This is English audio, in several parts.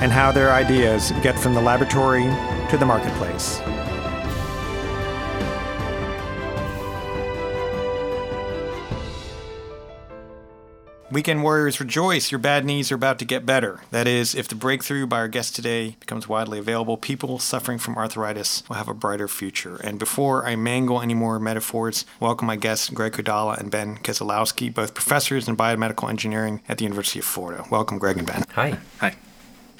and how their ideas get from the laboratory to the marketplace. Weekend Warriors rejoice, your bad knees are about to get better. That is, if the breakthrough by our guest today becomes widely available, people suffering from arthritis will have a brighter future. And before I mangle any more metaphors, welcome my guests, Greg Hudalla and Ben Keselowsky, both professors in biomedical engineering at the University of Florida. Welcome, Greg and Ben. Hi. Hi.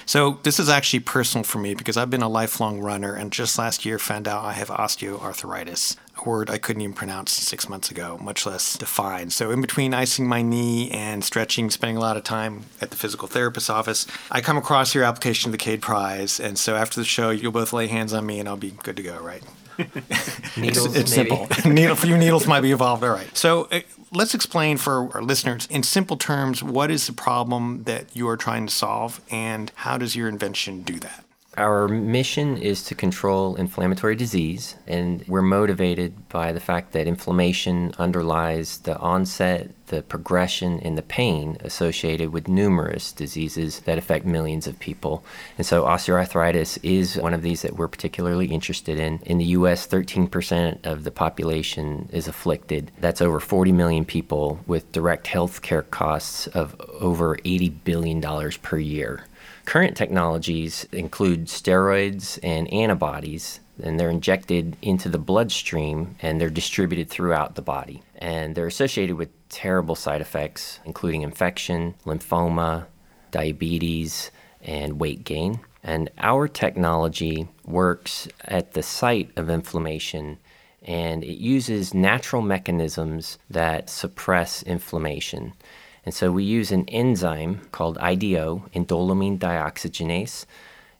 So, this is actually personal for me because I've been a lifelong runner and just last year found out I have osteoarthritis, a word I couldn't even pronounce six months ago, much less define. So, in between icing my knee and stretching, spending a lot of time at the physical therapist's office, I come across your application to the Cade Prize. And so, after the show, you'll both lay hands on me and I'll be good to go, right? Needles, it's, it's simple. Needle, a few needles might be involved. All right. So uh, let's explain for our listeners in simple terms what is the problem that you are trying to solve and how does your invention do that? Our mission is to control inflammatory disease, and we're motivated by the fact that inflammation underlies the onset, the progression, and the pain associated with numerous diseases that affect millions of people. And so, osteoarthritis is one of these that we're particularly interested in. In the US, 13% of the population is afflicted. That's over 40 million people with direct health care costs of over $80 billion per year. Current technologies include steroids and antibodies, and they're injected into the bloodstream and they're distributed throughout the body. And they're associated with terrible side effects, including infection, lymphoma, diabetes, and weight gain. And our technology works at the site of inflammation and it uses natural mechanisms that suppress inflammation. And so we use an enzyme called IDO, indoleamine dioxygenase.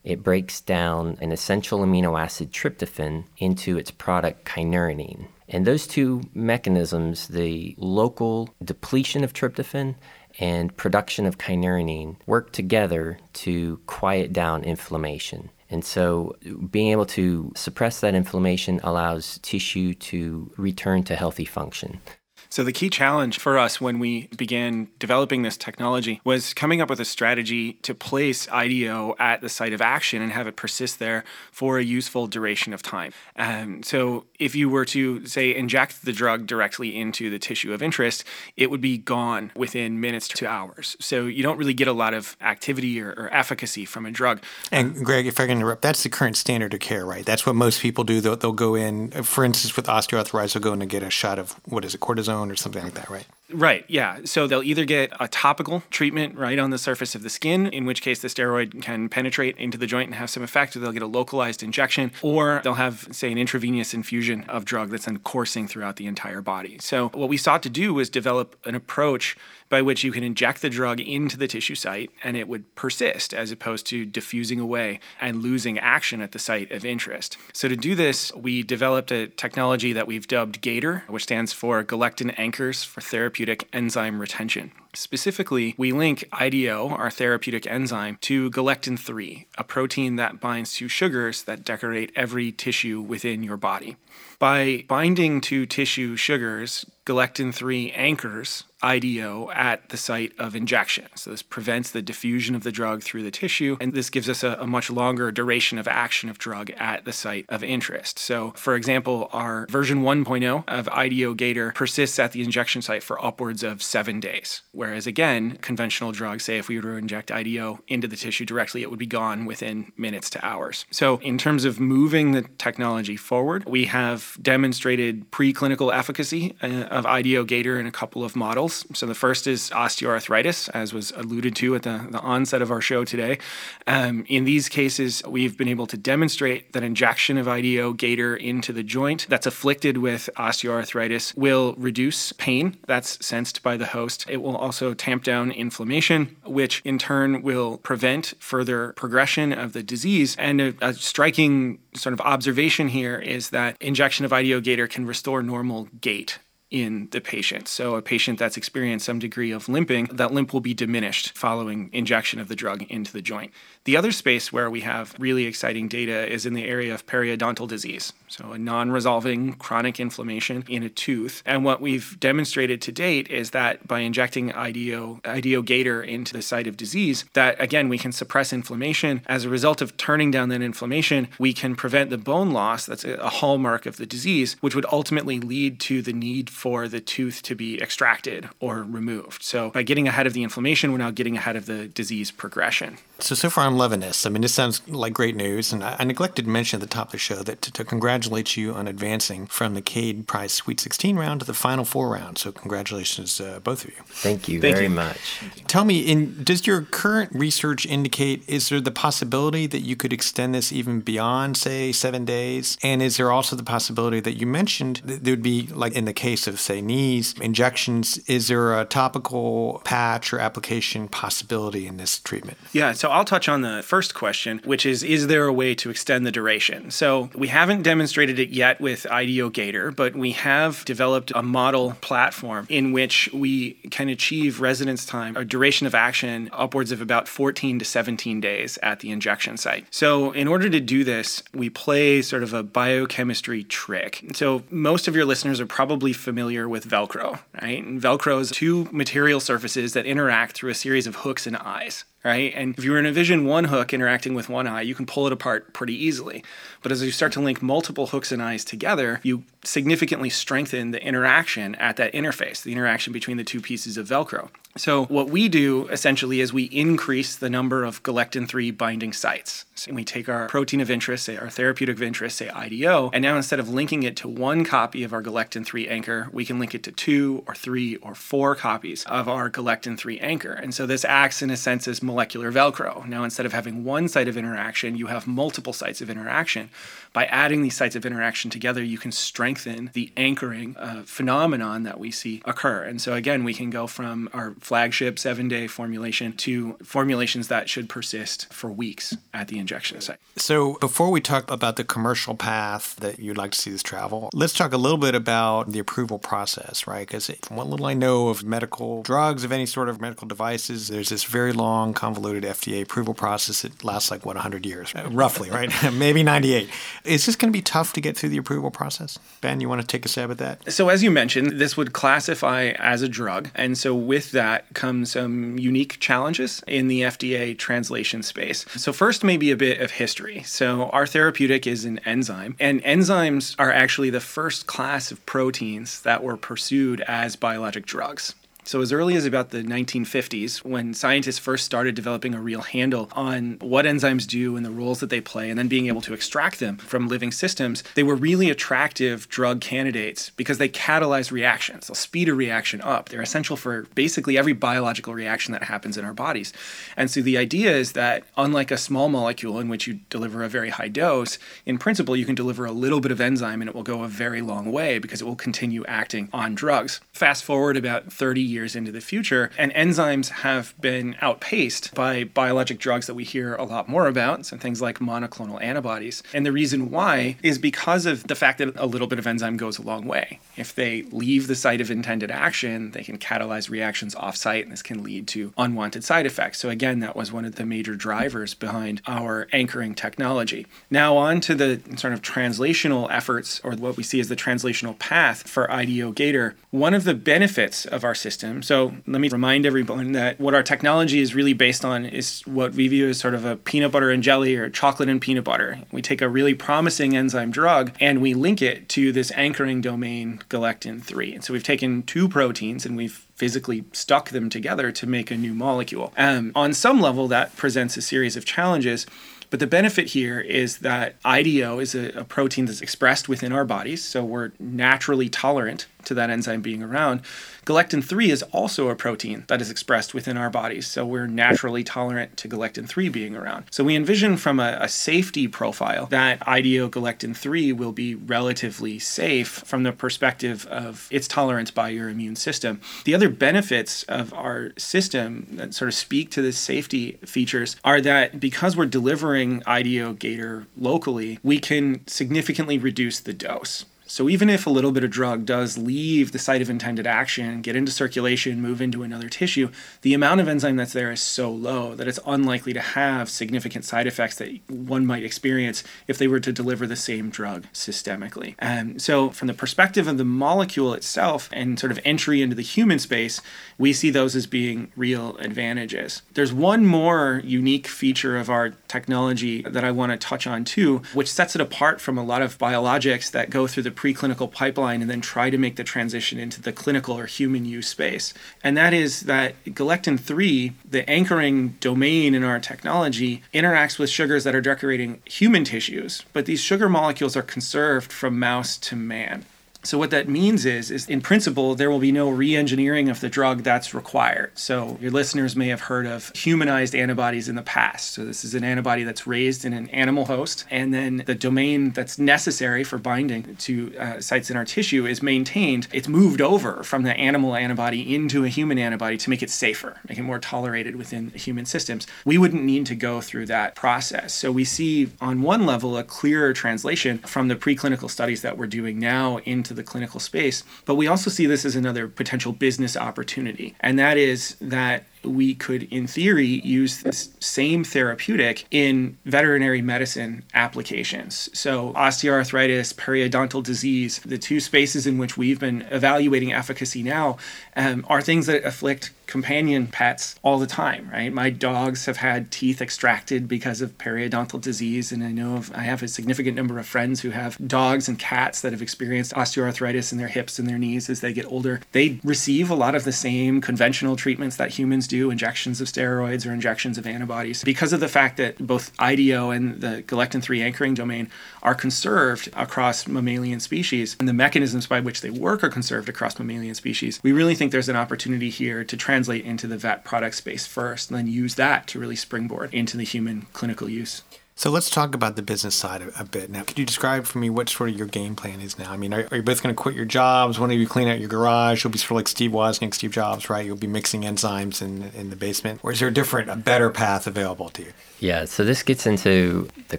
It breaks down an essential amino acid tryptophan into its product kynurenine. And those two mechanisms, the local depletion of tryptophan and production of kynurenine, work together to quiet down inflammation. And so, being able to suppress that inflammation allows tissue to return to healthy function. So, the key challenge for us when we began developing this technology was coming up with a strategy to place IDO at the site of action and have it persist there for a useful duration of time. Um, so, if you were to, say, inject the drug directly into the tissue of interest, it would be gone within minutes to hours. So, you don't really get a lot of activity or, or efficacy from a drug. And, Greg, if I can interrupt, that's the current standard of care, right? That's what most people do. They'll, they'll go in, for instance, with osteoarthritis, they'll go in and get a shot of, what is it, cortisone or something like that, right? Right, yeah. So they'll either get a topical treatment right on the surface of the skin, in which case the steroid can penetrate into the joint and have some effect, or they'll get a localized injection, or they'll have, say, an intravenous infusion of drug that's then coursing throughout the entire body. So what we sought to do was develop an approach by which you can inject the drug into the tissue site and it would persist as opposed to diffusing away and losing action at the site of interest. So, to do this, we developed a technology that we've dubbed GATOR, which stands for Galectin Anchors for Therapeutic Enzyme Retention. Specifically, we link IDO, our therapeutic enzyme, to galectin 3, a protein that binds to sugars that decorate every tissue within your body. By binding to tissue sugars, galectin 3 anchors IDO at the site of injection. So this prevents the diffusion of the drug through the tissue, and this gives us a, a, much longer duration of action of drug at the site of interest. So, for example, our version 1.0 of IDO GATOR persists at the injection site for upwards of seven days. Whereas, again, conventional drugs, say if we were to inject IDO into the tissue directly, it would be gone within minutes to hours. So, in terms of moving the technology forward, we have demonstrated preclinical efficacy uh, of IDO GATOR in a couple of models So the first is osteoarthritis, as was alluded to at the, the onset of our show today. Um, in these cases, we've been able to demonstrate that injection of IDO GATOR into the joint that's afflicted with osteoarthritis will reduce pain that's sensed by the host. It will also tamp down inflammation, which in turn will prevent further progression of the disease. And a, a striking sort of observation here is that injection of IDO GATOR can restore normal gait in the patient. So, a patient that's experienced some degree of limping, that limp will be diminished following injection of the drug into the joint. The other space where we have really exciting data is in the area of periodontal disease, so a non resolving chronic inflammation in a tooth. And what we've demonstrated to date is that by injecting IDO, IDO GATOR into the site of disease, that again, we can suppress inflammation. As a result of turning down that inflammation, we can prevent the bone loss that's a hallmark of the disease, which would ultimately lead to the need for the tooth to be extracted or removed. So by getting ahead of the inflammation, we're now getting ahead of the disease progression. So, so far I'm loving this. I mean, this sounds like great news. And I, I neglected to mention at the top of the show that to, to, congratulate you on advancing from the Cade Prize Sweet 16 round to the final four round. So, congratulations, uh, both of you. Thank you Thank very you. much. Tell me, in, does your current research indicate is there the possibility that you could extend this even beyond, say, seven days? And is there also the possibility that you mentioned that there would be, like in the case of, say, knees, injections? Is there a topical patch or application possibility in this treatment? Yeah, so I'll touch on the first question, which is Is there a way to extend the duration? So we haven't demonstrated it yet with IDO GATOR, but we have developed a model platform in which we can achieve residence time, a duration of action upwards of about 14 to 17 days at the injection site. So in order to do this, we play sort of a biochemistry trick. So most of your listeners are probably familiar with Velcro, right? And Velcro is two material surfaces that interact through a series of hooks and eyes right? And if you were a vision, one hook interacting with one eye, you can pull it apart pretty easily. But as you start to link multiple hooks and eyes together, you significantly strengthen the interaction at that interface, the interaction between the two pieces of Velcro. So, what we do essentially is we increase the number of galectin 3 binding sites. So, we take our protein of interest, say our therapeutic of interest, say IDO, and now instead of linking it to one copy of our galectin 3 anchor, we can link it to two or three or four copies of our galectin 3 anchor. And so, this acts in a sense as molecular Velcro. Now, instead of having one site of interaction, you have multiple sites of interaction. By adding these sites of interaction together, you can strengthen the anchoring uh, phenomenon that we see occur. And so, again, we can go from our flagship seven day formulation to formulations that should persist for weeks at the injection site. So, before we talk about the commercial path that you'd like to see this travel, let's talk a little bit about the approval process, right? Because from what little I know of medical drugs, of any sort of medical devices, there's this very long, convoluted FDA approval process. It lasts like, what, 100 years, uh, roughly, right? Maybe 98. Is this going to be tough to get through the approval process? Ben, you want to take a stab at that? So, as you mentioned, this would classify as a drug. And so, with that comes some unique challenges in the FDA translation space. So, first, maybe a bit of history. So, our therapeutic is an enzyme, and enzymes are actually the first class of proteins that were pursued as biologic drugs. So, as early as about the 1950s, when scientists first started developing a real handle on what enzymes do and the roles that they play, and then being able to extract them from living systems, they were really attractive drug candidates because they catalyze reactions. They'll speed a reaction up. They're essential for basically every biological reaction that happens in our bodies. And so, the idea is that unlike a small molecule in which you deliver a very high dose, in principle, you can deliver a little bit of enzyme and it will go a very long way because it will continue acting on drugs. Fast forward about 30 years years into the future. And enzymes have been outpaced by biologic drugs that we hear a lot more about, so things like monoclonal antibodies. And the reason why is because of the fact that a little bit of enzyme goes a long way. If they leave the site of intended action, they can catalyze reactions off-site, and this can lead to unwanted side effects. So again, that was one of the major drivers behind our anchoring technology. Now on to the sort of translational efforts, or what we see as the translational path for IDO GATOR. One of the benefits of our system system. So let me remind everyone that what our technology is really based on is what we view as sort of a peanut butter and jelly or chocolate and peanut butter. We take a really promising enzyme drug and we link it to this anchoring domain galectin 3. And so we've taken two proteins and we've physically stuck them together to make a new molecule. Um, on some level, that presents a series of challenges. But the benefit here is that IDO is a, a, protein that's expressed within our bodies, so we're naturally tolerant to that enzyme being around. Galectin 3 is also a protein that is expressed within our bodies, so we're naturally tolerant to galectin 3 being around. So we envision from a, a safety profile that IDO galectin 3 will be relatively safe from the perspective of its tolerance by your immune system. The other benefits of our system that sort of speak to the safety features are that because we're delivering IDO GATOR locally, we can significantly reduce the dose. So even if a little bit of drug does leave the site of intended action, get into circulation, move into another tissue, the amount of enzyme that's there is so low that it's unlikely to have significant side effects that one might experience if they were to deliver the same drug systemically. And so from the perspective of the molecule itself and sort of entry into the human space, we see those as being real advantages. There's one more unique feature of our technology that I want to touch on too, which sets it apart from a lot of biologics that go through the preclinical pipeline and then try to make the transition into the clinical or human use space. And that is that galectin 3, the anchoring domain in our technology, interacts with sugars that are decorating human tissues, but these sugar molecules are conserved from mouse to man. So what that means is, is in principle, there will be no re-engineering of the drug that's required. So your listeners may have heard of humanized antibodies in the past. So this is an antibody that's raised in an animal host, and then the domain that's necessary for binding to uh, sites in our tissue is maintained. It's moved over from the animal antibody into a human antibody to make it safer, make it more tolerated within human systems. We wouldn't need to go through that process. So we see on one level a clearer translation from the preclinical studies that we're doing now into the clinical space. But we also see this as another potential business opportunity, and that is that we could, in theory, use this same therapeutic in veterinary medicine applications. So, osteoarthritis, periodontal disease, the two spaces in which we've been evaluating efficacy now um, are things that afflict companion pets all the time, right? My dogs have had teeth extracted because of periodontal disease, and I know of, I have a significant number of friends who have dogs and cats that have experienced osteoarthritis in their hips and their knees as they get older. They receive a lot of the same conventional treatments that humans do, injections of steroids or injections of antibodies, because of the fact that both IDO and the galectin 3 anchoring domain are conserved across mammalian species, and the mechanisms by which they work are conserved across mammalian species. We really think there's an opportunity here to transfer translate into the vet product space first, and then use that to really springboard into the human clinical use. So let's talk about the business side a, a, bit now. Could you describe for me what sort of your game plan is now? I mean, are, are you both going to quit your jobs? One of you clean out your garage? You'll be sort of like Steve Wozniak, Steve Jobs, right? You'll be mixing enzymes in in the basement, or is there a different, a better path available to you? Yeah. So this gets into the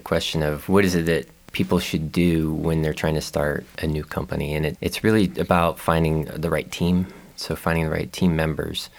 question of what is it that people should do when they're trying to start a new company, and it, it's really about finding the right team. So finding the right team members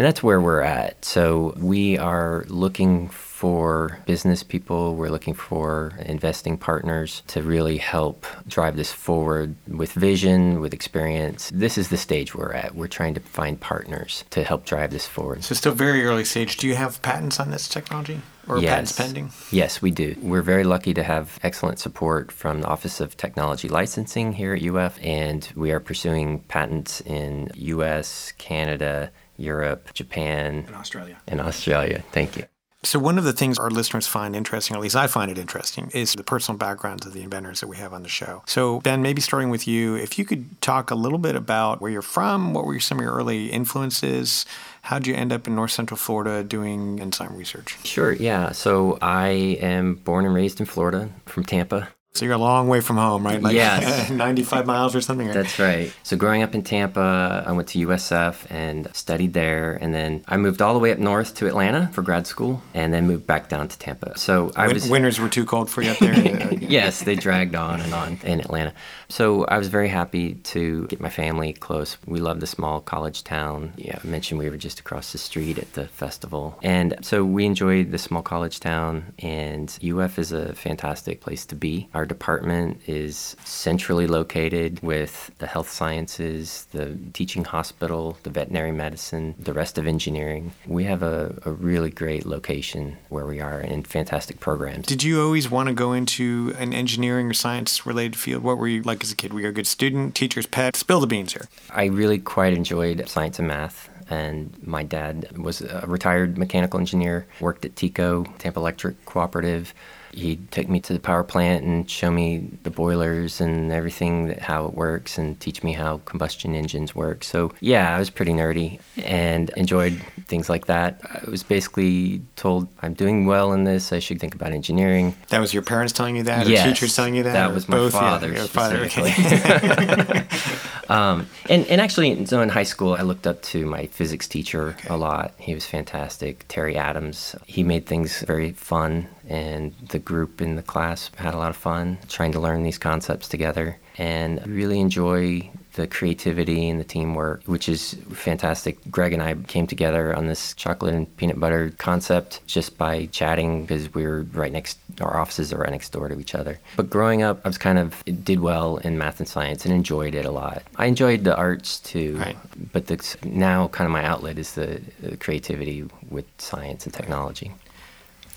and that's where we're at. So we are looking for business people, we're looking for investing partners to really help drive this forward with vision, with experience. This is the stage we're at. We're trying to find partners to help drive this forward. So, still very early stage. Do you have patents on this technology? Or yes. patents pending? Yes, we do. We're very lucky to have excellent support from the Office of Technology Licensing here at UF, and we are pursuing patents in US, Canada, Europe, Japan, and Australia. And Australia. Thank you. So, one of the things our listeners find interesting, or at least I find it interesting, is the personal backgrounds of the inventors that we have on the show. So, Ben, maybe starting with you, if you could talk a little bit about where you're from, what were some of your early influences? How'd you end up in North Central Florida doing enzyme research? Sure, yeah. So, I am born and raised in Florida from Tampa. So you're a long way from home, right? Like yes. 95 miles or something? That's right. So growing up in Tampa, I went to USF and studied there. And then I moved all the way up north to Atlanta for grad school and then moved back down to Tampa. So I was. Winters were too cold for you up there? yes, they dragged on and on in Atlanta. So I was very happy to get my family close. We love the small college town. Yeah, I mentioned we were just across the street at the festival. And so we enjoyed the small college town, and UF is a fantastic place to be. Our department is centrally located with the health sciences, the teaching hospital, the veterinary medicine, the rest of engineering. We have a, a really great location where we are and fantastic programs. Did you always want to go into an engineering or science related field? What were you like as a kid? Were you a good student, teacher's pet? Spill the beans here. I really quite enjoyed science and math and my dad was a retired mechanical engineer, worked at TECO, Tampa Electric Cooperative, He'd take me to the power plant and show me the boilers and everything, that, how it works, and teach me how combustion engines work. So, yeah, I was pretty nerdy and enjoyed things like that. I was basically told I'm doing well in this. I should think about engineering. That was your parents telling you that, or Yes, teachers telling you that? That was my both? Yeah, father your father. okay. um, and, and actually, so in high school, I looked up to my physics teacher a lot. He was fantastic. Terry Adams. He made things very fun, and the group in the class had a lot of fun trying to learn these concepts together. And I really enjoy the creativity and the teamwork, which is fantastic. Greg and I came together on this chocolate and peanut butter concept just by chatting because we were right next, our offices are right next door to each other. But growing up, I was kind of, did well in math and science and enjoyed it a lot. I enjoyed the arts too, Right. but the, now kind of my outlet is the, the creativity with science and technology.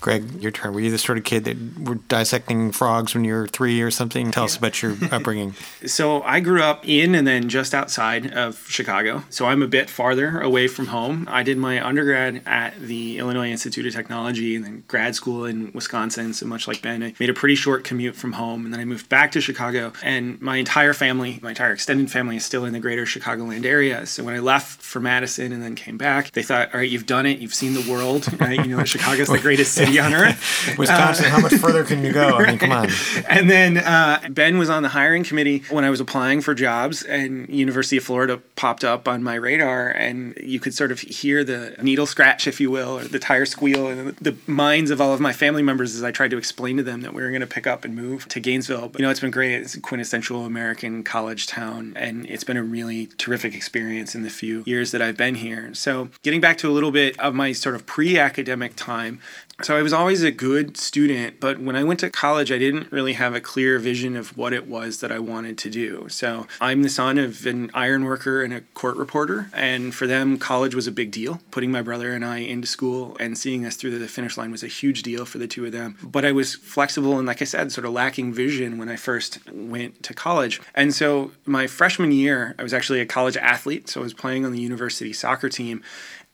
Greg, your turn. Were you the sort of kid that were dissecting frogs when you were three or something? Tell us about your upbringing. So I grew up in and then just outside of Chicago. So I'm a bit farther away from home. I did my undergrad at the Illinois Institute of Technology and then grad school in Wisconsin. So much like Ben, I made a pretty short commute from home. And then I moved back to Chicago. And my entire family, my entire extended family, is still in the greater Chicagoland area. So when I left for Madison and then came back, they thought, all right, you've done it. You've seen the world. Right? You know, Chicago's the greatest city on earth. Wisconsin, how much further can you go? I mean, come on. and then uh, Ben was on the hiring committee when I was applying for jobs, and University of Florida popped up on my radar, and you could sort of hear the needle scratch, if you will, or the tire squeal, and the minds of all of my family members as I tried to explain to them that we were going to pick up and move to Gainesville. But you know, it's been great. It's a quintessential American college town, and it's been a really terrific experience in the few years that I've been here. So, getting back to a little bit of my sort of pre-academic time, so I was always a good student, but when I went to college, I didn't really have a clear vision of what it was that I wanted to do. So I'm the son of an iron worker and a court reporter, and for them, college was a big deal. Putting my brother and I into school and seeing us through the finish line was a huge deal for the two of them. But I was flexible and, like I said, sort of lacking vision when I first went to college. And so my freshman year, I was actually a college athlete, so I was playing on the university soccer team.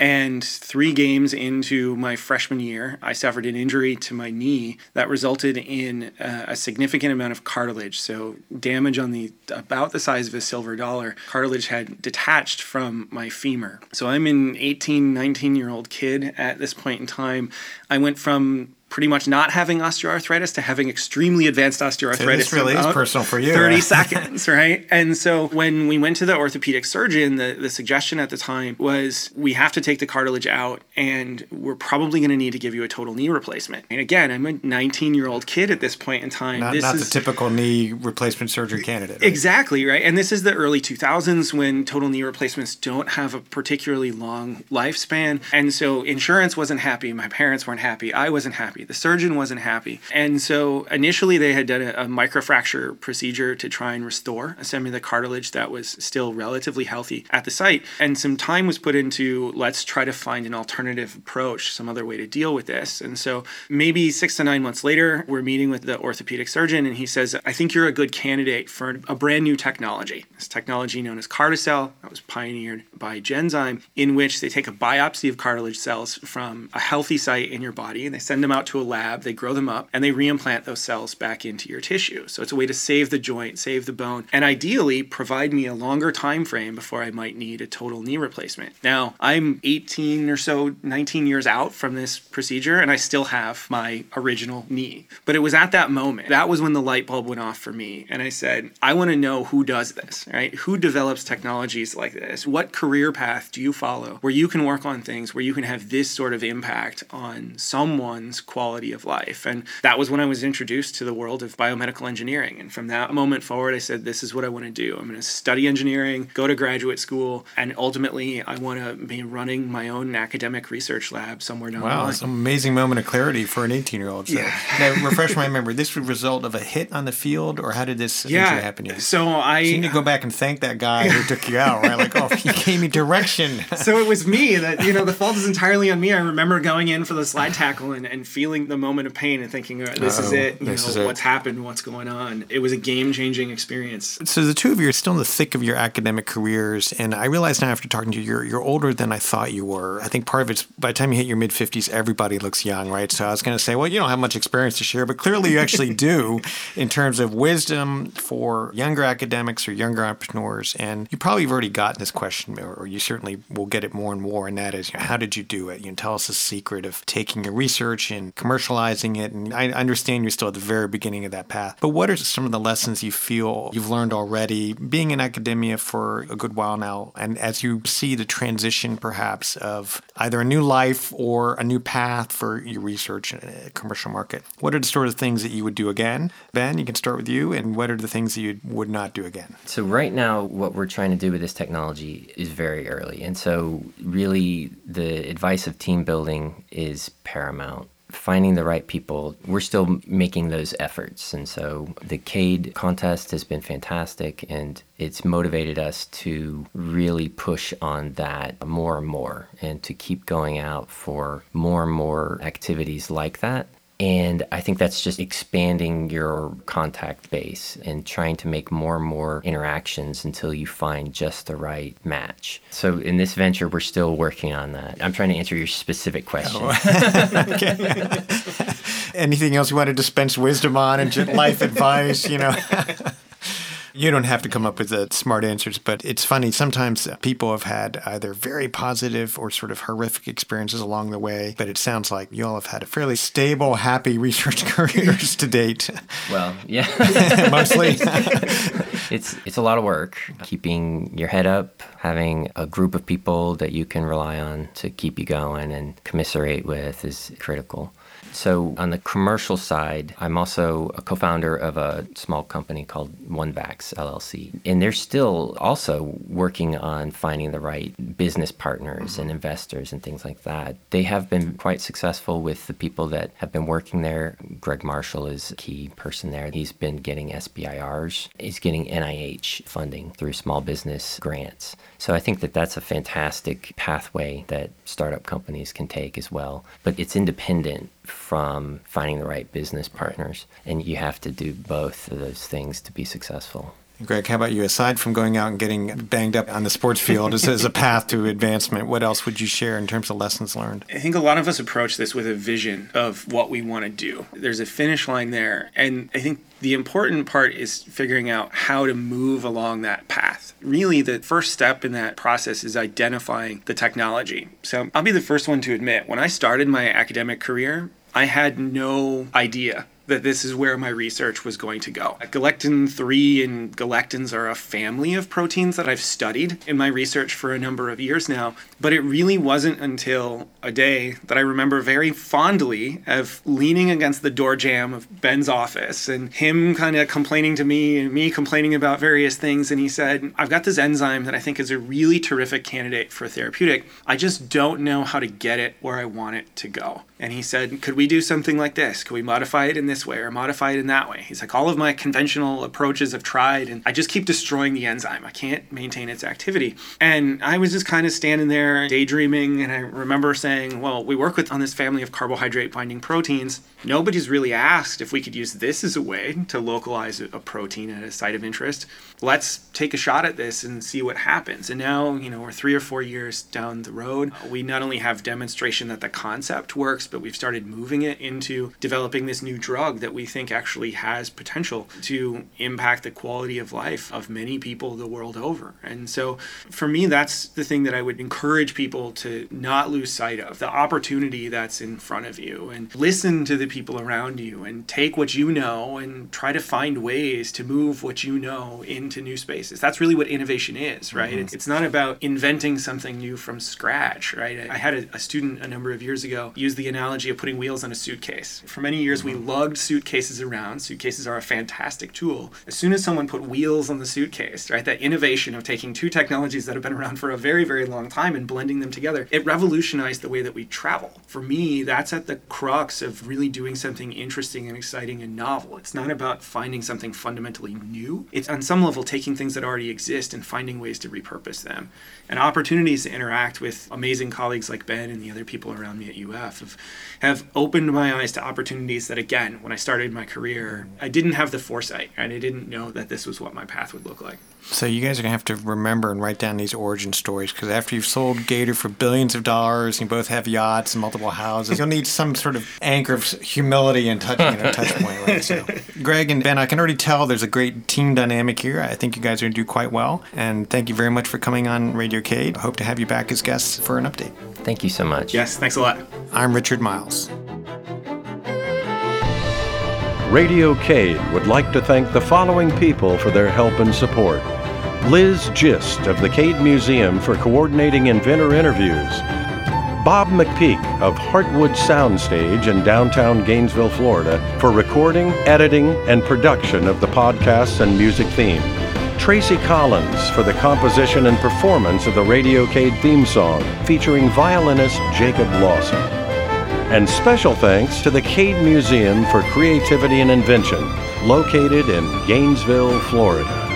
And three games into my freshman year, I suffered an injury to my knee that resulted in uh, a significant amount of cartilage. So, damage on the about the size of a silver dollar. Cartilage had detached from my femur. So, I'm an 18, 19 year old kid at this point in time. I went from pretty much not having osteoarthritis to having extremely advanced osteoarthritis. So this really is personal for you, 30 right? seconds, right? And so when we went to the orthopedic surgeon, the, the suggestion at the time was we have to take the cartilage out and we're probably going to need to give you a total knee replacement. And again, I'm a 19 year old kid at this point in time. Not, this not is the typical knee replacement surgery candidate. right? Exactly, right? And this is the early 2000s when total knee replacements don't have a particularly long lifespan. And so insurance wasn't happy. My parents weren't happy. I wasn't happy. The surgeon wasn't happy. And so initially they had done a, a microfracture procedure to try and restore some of the cartilage that was still relatively healthy at the site. And some time was put into let's try to find an alternative approach, some other way to deal with this. And so maybe six to nine months later, we're meeting with the orthopedic surgeon and he says, I think you're a good candidate for a brand new technology. This technology known as Carticel that was pioneered by Genzyme, in which they take a biopsy of cartilage cells from a healthy site in your body and they send them out to a lab, they grow them up, and they reimplant those cells back into your tissue. So it's a way to save the joint, save the bone, and ideally provide me a longer time frame before I might need a total knee replacement. Now, I'm 18 or so, 19 years out from this procedure, and I still have my original knee. But it was at that moment, that was when the light bulb went off for me. And I said, I want to know who does this, right? Who develops technologies like this? What career path do you follow where you can work on things, where you can have this sort of impact on someone's quality of life? And that was when I was introduced to the world of biomedical engineering. And from that moment forward, I said, this is what I want to do. I'm going to study engineering, go to graduate school, and ultimately, I want to be running my own academic research lab somewhere down the Wow, line. it's an amazing moment of clarity for an 18 year old. So. Yeah. Now, refresh my memory. This was a result of a hit on the field, or how did this yeah. happen? to you? So I. So you need to go back and thank that guy who took you out, right? Like, oh, he gave me direction. so it was me that you know the fault is entirely on me. I remember going in for the slide tackle and, and feeling feeling the moment of pain and thinking, this Uh-oh, is oh, it. You know, what's it. happened, what's going on. It was a game changing experience. So the two of you are still in the thick of your academic careers. And I realize now after talking to you, you're, you're older than I thought you were. I think part of it's by the time you hit your mid 50s, everybody looks young, right? So I was going to say, well, you don't have much experience to share, but clearly you actually do in terms of wisdom for younger academics or younger entrepreneurs. And you probably have already gotten this question, or you certainly will get it more and more. And that is, you know, how did you do it? You know, tell us the secret of taking your research and commercializing it. And I understand you're still at the very beginning of that path. But what are some of the lessons you feel you've learned already being in academia for a good while now? And as you see the transition, perhaps, of either a new life or a new path for your research in a commercial market, what are the sort of things that you would do again? Ben, you can start with you. And what are the things that you would not do again? So, right now, what we're trying to do with this technology is very early. And so, really, the advice of team building is paramount finding the right people, we're still making those efforts. And so the CADE contest has been fantastic and it's motivated us to really push on that more and more and to keep going out for more and more activities like that. And I think that's just expanding your contact base and trying to make more and more interactions until you find just the right match. So in this venture, we're still working on that. I'm trying to answer your specific question. Oh. Anything else you want to dispense wisdom on and life advice, you know? You don't have to come up with the smart answers, but it's funny. Sometimes people have had either very positive or sort of horrific experiences along the way, but it sounds like you all have had a fairly stable, happy research careers to date. Well, yeah. Mostly. it's it's a lot of work keeping your head up, having a group of people that you can rely on to keep you going and commiserate with is critical. So, on the commercial side, I'm also a co founder of a small company called OneVax LLC. And they're still also working on finding the right business partners and investors and things like that. They have been quite successful with the people that have been working there. Greg Marshall is a key person there. He's been getting SBIRs, he's getting NIH funding through small business grants. So, I think that that's a fantastic pathway that startup companies can take as well. But it's independent from finding the right business partners. And you have to do both of those things to be successful. Greg, how about you? Aside from going out and getting banged up on the sports field as, as a path to advancement, what else would you share in terms of lessons learned? I think a lot of us approach this with a vision of what we want to do. There's a finish line there. And I think the important part is figuring out how to move along that path. Really, the first step in that process is identifying the technology. So I'll be the first one to admit when I started my academic career, I had no idea that this is where my research was going to go. Galectin 3 and galectins are a family of proteins that I've studied in my research for a number of years now, but it really wasn't until a day that I remember very fondly of leaning against the door jamb of Ben's office and him kind of complaining to me and me complaining about various things. And he said, I've got this enzyme that I think is a really terrific candidate for a therapeutic. I just don't know how to get it where I want it to go. And he said, Could we do something like this? Could we modify it in this way or modify it in that way? He's like, All of my conventional approaches I've tried, and I just keep destroying the enzyme. I can't maintain its activity. And I was just kind of standing there daydreaming. And I remember saying, Well, we work with on this family of carbohydrate binding proteins. Nobody's really asked if we could use this as a way to localize a protein at a site of interest. Let's take a shot at this and see what happens. And now, you know, we're three or four years down the road. We not only have demonstration that the concept works, but we've started moving it into developing this new drug that we think actually has potential to impact the quality of life of many people the world over. And so for me, that's the thing that I would encourage people to not lose sight of the opportunity that's in front of you and listen to the people around you and take what you know and try to find ways to move what you know into new spaces. That's really what innovation is, right? Mm-hmm. It's, it's not about inventing something new from scratch, right? I had a, a student a number of years ago use the analogy analogy of putting wheels on a suitcase. For many years, we mm-hmm. lugged suitcases around. Suitcases are a fantastic tool. As soon as someone put wheels on the suitcase, right, that innovation of taking two technologies that have been around for a very, very long time and blending them together, it revolutionized the way that we travel. For me, that's at the crux of really doing something interesting and exciting and novel. It's not about finding something fundamentally new. It's on some level taking things that already exist and finding ways to repurpose them. And opportunities to interact with amazing colleagues like Ben and the other people around me at UF of have opened my eyes to opportunities that, again, when I started my career, I didn't have the foresight and I didn't know that this was what my path would look like. So you guys are gonna have to remember and write down these origin stories because after you've sold Gator for billions of dollars, and you both have yachts and multiple houses. You'll need some sort of anchor of humility and touch, you know, touch point. Right? So, Greg and Ben, I can already tell there's a great team dynamic here. I think you guys are gonna do quite well, and thank you very much for coming on Radio Cade. I hope to have you back as guests for an update. Thank you so much. Yes, thanks a lot. I'm Richard Miles. Radio Cade would like to thank the following people for their help and support. Liz Gist of the Cade Museum for coordinating inventor interviews. Bob McPeak of Heartwood Soundstage in downtown Gainesville, Florida for recording, editing, and production of the podcasts and music theme. Tracy Collins for the composition and performance of the Radio Cade theme song featuring violinist Jacob Lawson. And special thanks to the Cade Museum for Creativity and Invention, located in Gainesville, Florida.